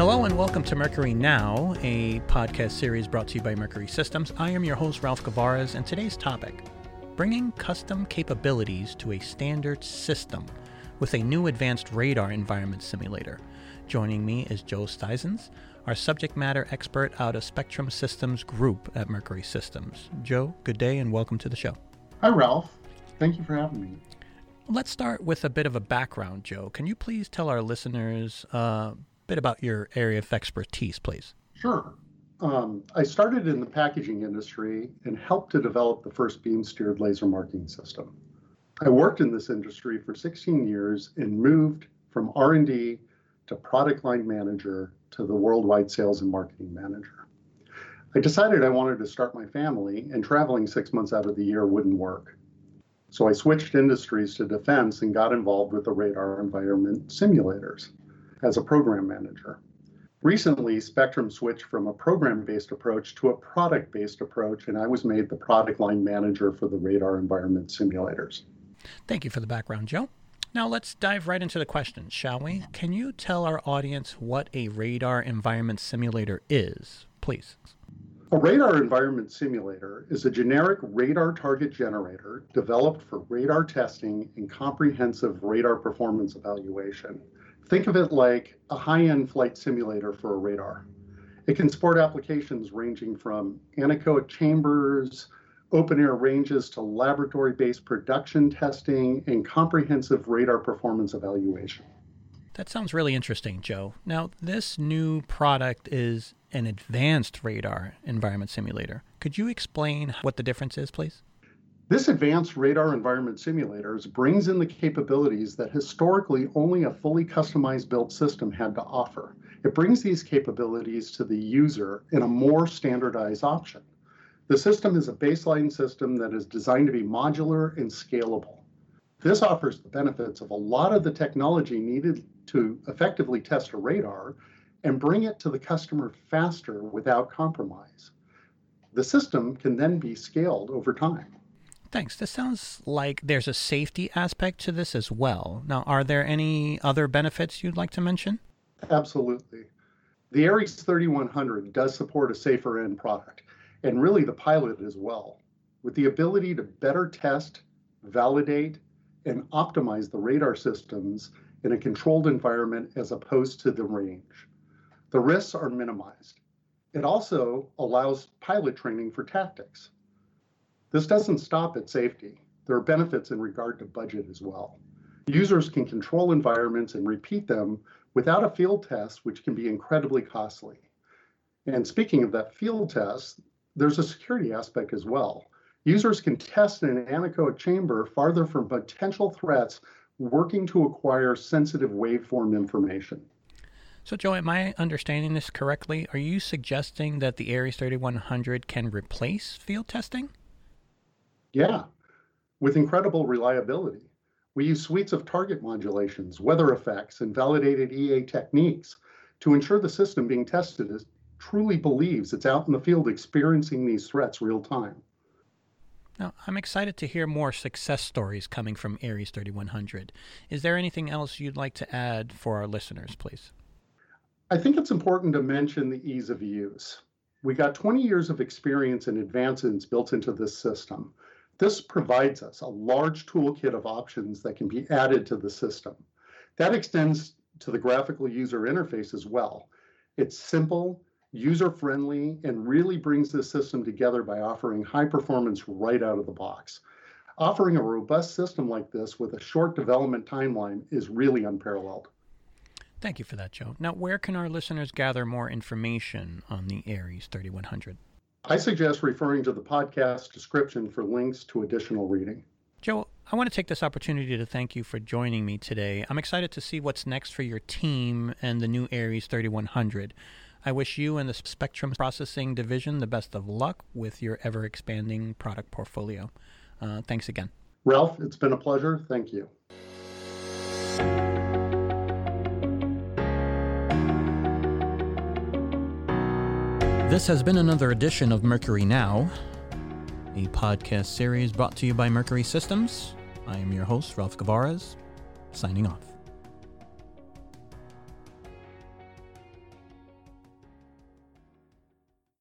Hello and welcome to Mercury Now, a podcast series brought to you by Mercury Systems. I am your host, Ralph Gavares, and today's topic bringing custom capabilities to a standard system with a new advanced radar environment simulator. Joining me is Joe Steisens, our subject matter expert out of Spectrum Systems Group at Mercury Systems. Joe, good day and welcome to the show. Hi, Ralph. Thank you for having me. Let's start with a bit of a background, Joe. Can you please tell our listeners a bit about your area of expertise, please? Sure. Um, I started in the packaging industry and helped to develop the first beam steered laser marking system. I worked in this industry for 16 years and moved from R&D to product line manager to the worldwide sales and marketing manager. I decided I wanted to start my family and traveling 6 months out of the year wouldn't work. So I switched industries to defense and got involved with the radar environment simulators as a program manager. Recently, Spectrum switched from a program based approach to a product based approach, and I was made the product line manager for the radar environment simulators. Thank you for the background, Joe. Now let's dive right into the questions, shall we? Can you tell our audience what a radar environment simulator is, please? A radar environment simulator is a generic radar target generator developed for radar testing and comprehensive radar performance evaluation. Think of it like a high end flight simulator for a radar. It can support applications ranging from anechoic chambers, open air ranges to laboratory based production testing, and comprehensive radar performance evaluation. That sounds really interesting, Joe. Now, this new product is an advanced radar environment simulator. Could you explain what the difference is, please? This advanced radar environment simulators brings in the capabilities that historically only a fully customized built system had to offer. It brings these capabilities to the user in a more standardized option. The system is a baseline system that is designed to be modular and scalable. This offers the benefits of a lot of the technology needed to effectively test a radar and bring it to the customer faster without compromise. The system can then be scaled over time. Thanks. This sounds like there's a safety aspect to this as well. Now, are there any other benefits you'd like to mention? Absolutely. The Ares 3100 does support a safer end product, and really the pilot as well, with the ability to better test, validate, and optimize the radar systems in a controlled environment as opposed to the range. The risks are minimized. It also allows pilot training for tactics. This doesn't stop at safety. There are benefits in regard to budget as well. Users can control environments and repeat them without a field test, which can be incredibly costly. And speaking of that field test, there's a security aspect as well. Users can test in an anechoic chamber farther from potential threats working to acquire sensitive waveform information. So, Joe, am I understanding this correctly? Are you suggesting that the Ares 3100 can replace field testing? Yeah, with incredible reliability. We use suites of target modulations, weather effects, and validated EA techniques to ensure the system being tested is, truly believes it's out in the field experiencing these threats real time. Now, I'm excited to hear more success stories coming from Ares 3100. Is there anything else you'd like to add for our listeners, please? I think it's important to mention the ease of use. We got 20 years of experience and advancements built into this system. This provides us a large toolkit of options that can be added to the system. That extends to the graphical user interface as well. It's simple, user friendly, and really brings the system together by offering high performance right out of the box. Offering a robust system like this with a short development timeline is really unparalleled. Thank you for that, Joe. Now, where can our listeners gather more information on the Ares 3100? I suggest referring to the podcast description for links to additional reading. Joe, I want to take this opportunity to thank you for joining me today. I'm excited to see what's next for your team and the new Ares 3100. I wish you and the Spectrum Processing Division the best of luck with your ever expanding product portfolio. Uh, thanks again. Ralph, it's been a pleasure. Thank you. This has been another edition of Mercury Now, a podcast series brought to you by Mercury Systems. I am your host, Ralph Gavares, signing off.